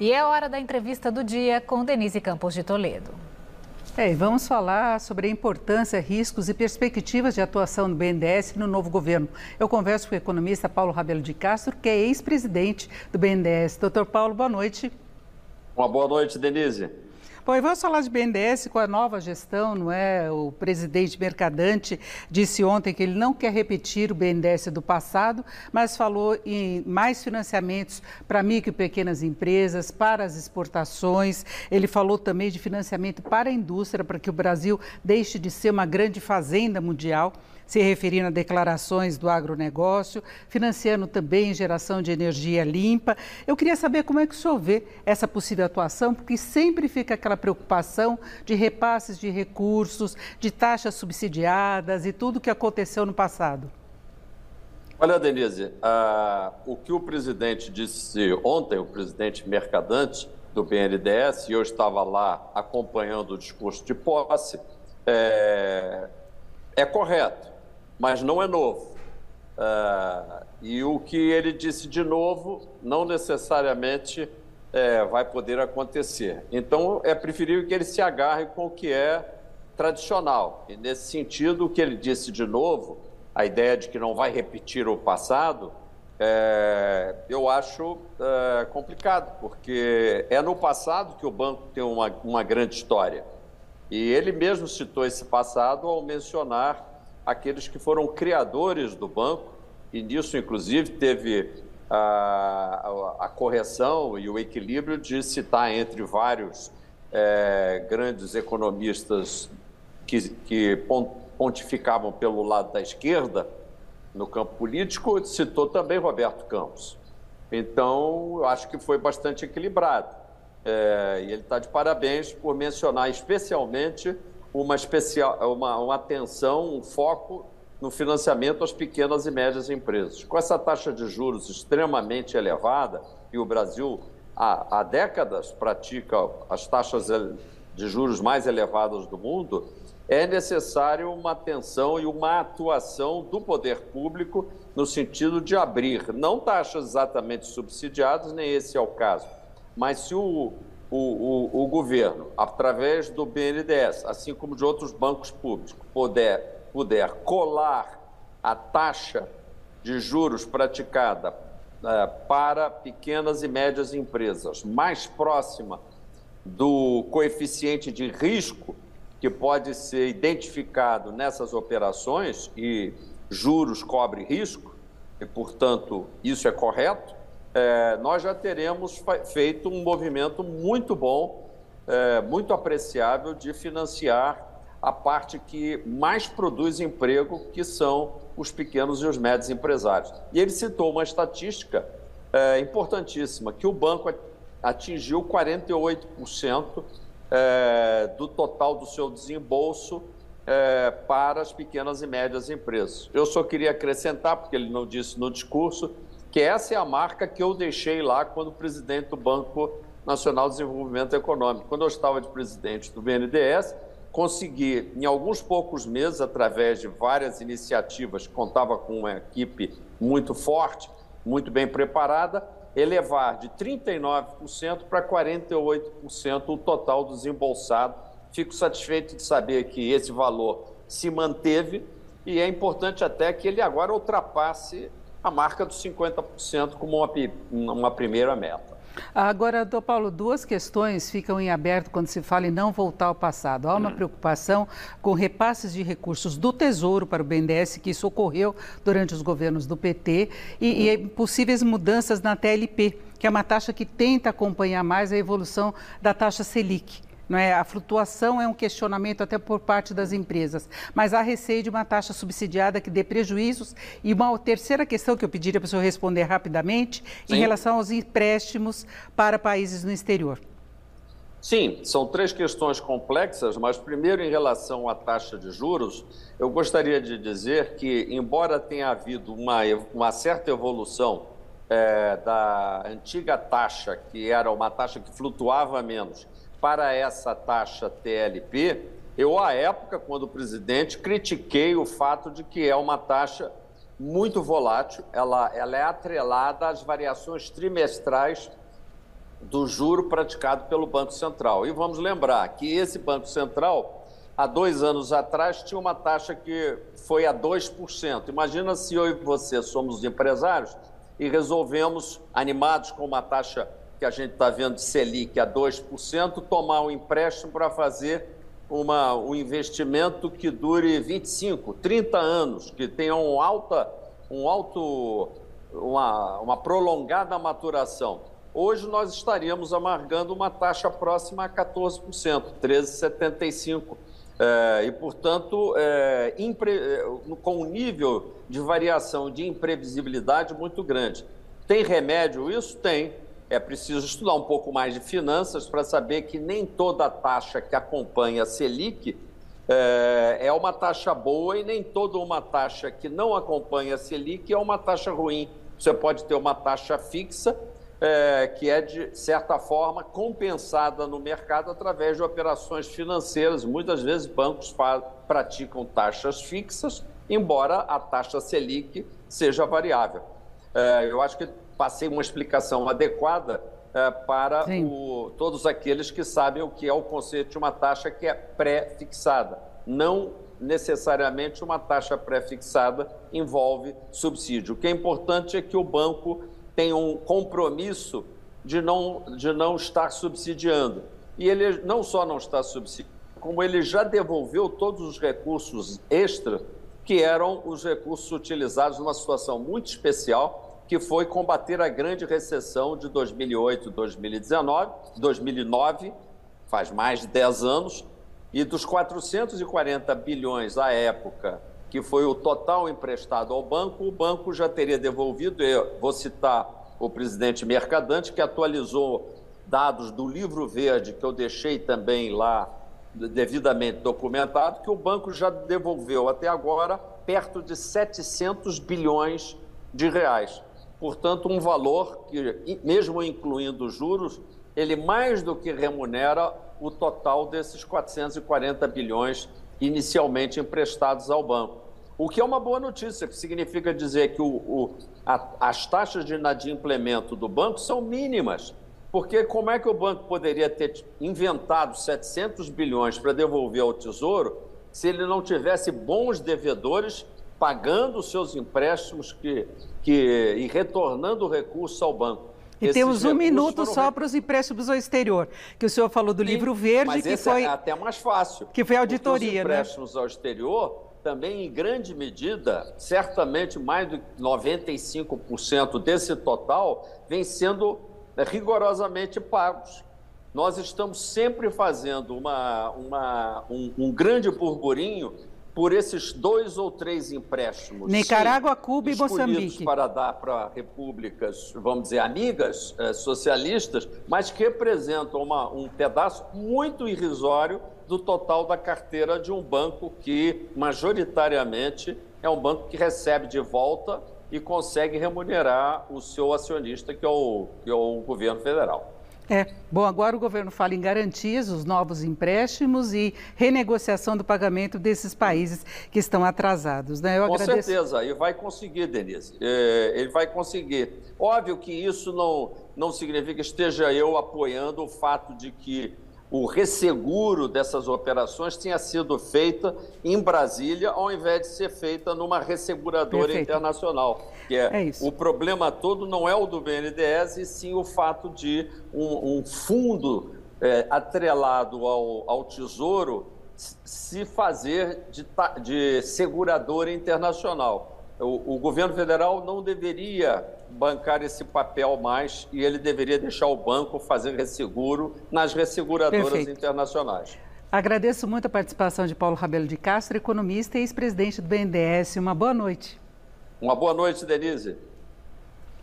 E é hora da entrevista do dia com Denise Campos de Toledo. É, vamos falar sobre a importância, riscos e perspectivas de atuação do BNDES no novo governo. Eu converso com o economista Paulo Rabelo de Castro, que é ex-presidente do BNDES. Doutor Paulo, boa noite. Uma boa noite, Denise. Bom, e vamos falar de BNDES com a nova gestão, não é? O presidente Mercadante disse ontem que ele não quer repetir o BNDES do passado, mas falou em mais financiamentos para micro e pequenas empresas, para as exportações. Ele falou também de financiamento para a indústria, para que o Brasil deixe de ser uma grande fazenda mundial se referindo a declarações do agronegócio, financiando também geração de energia limpa. Eu queria saber como é que o senhor vê essa possível atuação, porque sempre fica aquela preocupação de repasses de recursos, de taxas subsidiadas e tudo o que aconteceu no passado. Olha, Denise, o que o presidente disse ontem, o presidente Mercadante do BNDES, e eu estava lá acompanhando o discurso de posse, é, é correto mas não é novo. Uh, e o que ele disse de novo não necessariamente é, vai poder acontecer. Então, é preferível que ele se agarre com o que é tradicional. E, nesse sentido, o que ele disse de novo, a ideia de que não vai repetir o passado, é, eu acho é, complicado, porque é no passado que o banco tem uma, uma grande história. E ele mesmo citou esse passado ao mencionar aqueles que foram criadores do banco, e nisso, inclusive, teve a, a, correção e o equilíbrio de citar entre vários é, grandes economistas que, que pontificavam pelo lado da esquerda no campo político, citou também Roberto Campos. Então, eu acho que foi bastante equilibrado. É, e ele está de parabéns por mencionar especialmente uma, especial, uma, uma atenção, um foco no financiamento às pequenas e médias empresas. Com essa taxa de juros extremamente elevada, e o Brasil há, há décadas pratica as taxas de juros mais elevadas do mundo, é necessário uma atenção e uma atuação do poder público no sentido de abrir, não taxas exatamente subsidiadas, nem esse é o caso, mas se o, o, o, o governo, através do BNDES, assim como de outros bancos públicos, puder, puder colar a taxa de juros praticada é, para pequenas e médias empresas mais próxima do coeficiente de risco que pode ser identificado nessas operações e juros cobre risco, e portanto isso é correto, é, nós já teremos feito um movimento muito bom, é, muito apreciável de financiar a parte que mais produz emprego, que são os pequenos e os médios empresários. E ele citou uma estatística é, importantíssima, que o banco atingiu 48% é, do total do seu desembolso é, para as pequenas e médias empresas. Eu só queria acrescentar, porque ele não disse no discurso, que essa é a marca que eu deixei lá quando presidente do Banco Nacional de Desenvolvimento Econômico. Quando eu estava de presidente do BNDES, consegui, em alguns poucos meses, através de várias iniciativas, contava com uma equipe muito forte, muito bem preparada, elevar de 39% para 48% o total desembolsado. Fico satisfeito de saber que esse valor se manteve e é importante até que ele agora ultrapasse a marca dos 50% como uma, uma primeira meta. Agora, doutor Paulo, duas questões ficam em aberto quando se fala em não voltar ao passado. Há uma hum. preocupação com repasses de recursos do Tesouro para o BNDES, que isso ocorreu durante os governos do PT, e, e possíveis mudanças na TLP, que é uma taxa que tenta acompanhar mais a evolução da taxa Selic. Não é? A flutuação é um questionamento até por parte das empresas, mas há receio de uma taxa subsidiada que dê prejuízos. E uma terceira questão que eu pediria para o senhor responder rapidamente, Sim. em relação aos empréstimos para países no exterior. Sim, são três questões complexas, mas primeiro em relação à taxa de juros, eu gostaria de dizer que, embora tenha havido uma, uma certa evolução é, da antiga taxa, que era uma taxa que flutuava menos, para essa taxa TLP, eu, à época, quando presidente, critiquei o fato de que é uma taxa muito volátil, ela, ela é atrelada às variações trimestrais do juro praticado pelo Banco Central. E vamos lembrar que esse Banco Central, há dois anos atrás, tinha uma taxa que foi a 2%. Imagina se eu e você somos empresários e resolvemos, animados com uma taxa que a gente está vendo Selic a 2%, tomar um empréstimo para fazer uma, um investimento que dure 25, 30 anos, que tenha um alta, um alto, uma, uma prolongada maturação. Hoje nós estaríamos amargando uma taxa próxima a 14%, 13,75%. É, e, portanto, é, impre... É, com um nível de variação de imprevisibilidade muito grande. Tem remédio isso? Tem é preciso estudar um pouco mais de finanças para saber que nem toda taxa que acompanha a Selic é, é uma taxa boa e nem toda uma taxa que não acompanha a Selic é uma taxa ruim. Você pode ter uma taxa fixa é, que é, de certa forma, compensada no mercado através de operações financeiras. Muitas vezes bancos praticam taxas fixas, embora a taxa Selic seja variável. É, eu acho que passei uma explicação adequada é, para o, todos aqueles que sabem o que é o conceito de uma taxa que é pré-fixada. Não necessariamente uma taxa pré-fixada envolve subsídio. O que é importante é que o banco tenha um compromisso de não, de não estar subsidiando. E ele não só não está subsidiando, como ele já devolveu todos os recursos extra que eram os recursos utilizados numa situação muito especial que foi combater a grande recessão de 2008, 2019, 2009, faz mais de 10 anos, e dos 440 bilhões à época, que foi o total emprestado ao banco, o banco já teria devolvido, eu vou citar o presidente Mercadante, que atualizou dados do livro verde, que eu deixei também lá devidamente documentado, que o banco já devolveu até agora perto de 700 bilhões de reais portanto, um valor que, mesmo incluindo juros, ele mais do que remunera o total desses 440 bilhões inicialmente emprestados ao banco. O que é uma boa notícia, que significa dizer que o, o, a, as taxas de inadimplemento do banco são mínimas. Porque como é que o banco poderia ter inventado 700 bilhões para devolver ao Tesouro se ele não tivesse bons devedores pagando os seus empréstimos que, que, e retornando o recurso ao banco. E Esses temos um minuto só para os empréstimos ao exterior, que o senhor falou do Sim, livro verde, mas que foi é até mais fácil. Que foi auditoria, os né? empréstimos né? ao exterior também em grande medida, certamente mais de 95% desse total vem sendo rigorosamente pagos. Nós estamos sempre fazendo uma, uma, um, um grande burburinho por esses dois ou três empréstimos. Nicarágua, Cuba e Moçambique. Para dar para repúblicas, vamos dizer, amigas eh, socialistas, mas que representam uma, um pedaço muito irrisório do total da carteira de um banco que, majoritariamente, é um banco que recebe de volta e consegue remunerar o seu acionista, que é o, que é o governo federal. É. Bom, agora o governo fala em garantias, os novos empréstimos e renegociação do pagamento desses países que estão atrasados. Né? Eu Com agradeço... certeza, e vai conseguir, Denise. É, ele vai conseguir. Óbvio que isso não, não significa que esteja eu apoiando o fato de que o resseguro dessas operações tinha sido feita em Brasília, ao invés de ser feita numa resseguradora Perfeito. internacional. Que é, é o problema todo não é o do BNDES, e sim o fato de um, um fundo é, atrelado ao, ao Tesouro se fazer de, de seguradora internacional. O, o, governo federal não deveria bancar esse papel mais e ele deveria deixar o banco fazer resseguro nas resseguradoras Perfeito. internacionais. Agradeço muito a participação de Paulo Rabelo de Castro, economista e ex-presidente do BNDES. Uma boa noite. Uma boa noite, Denise.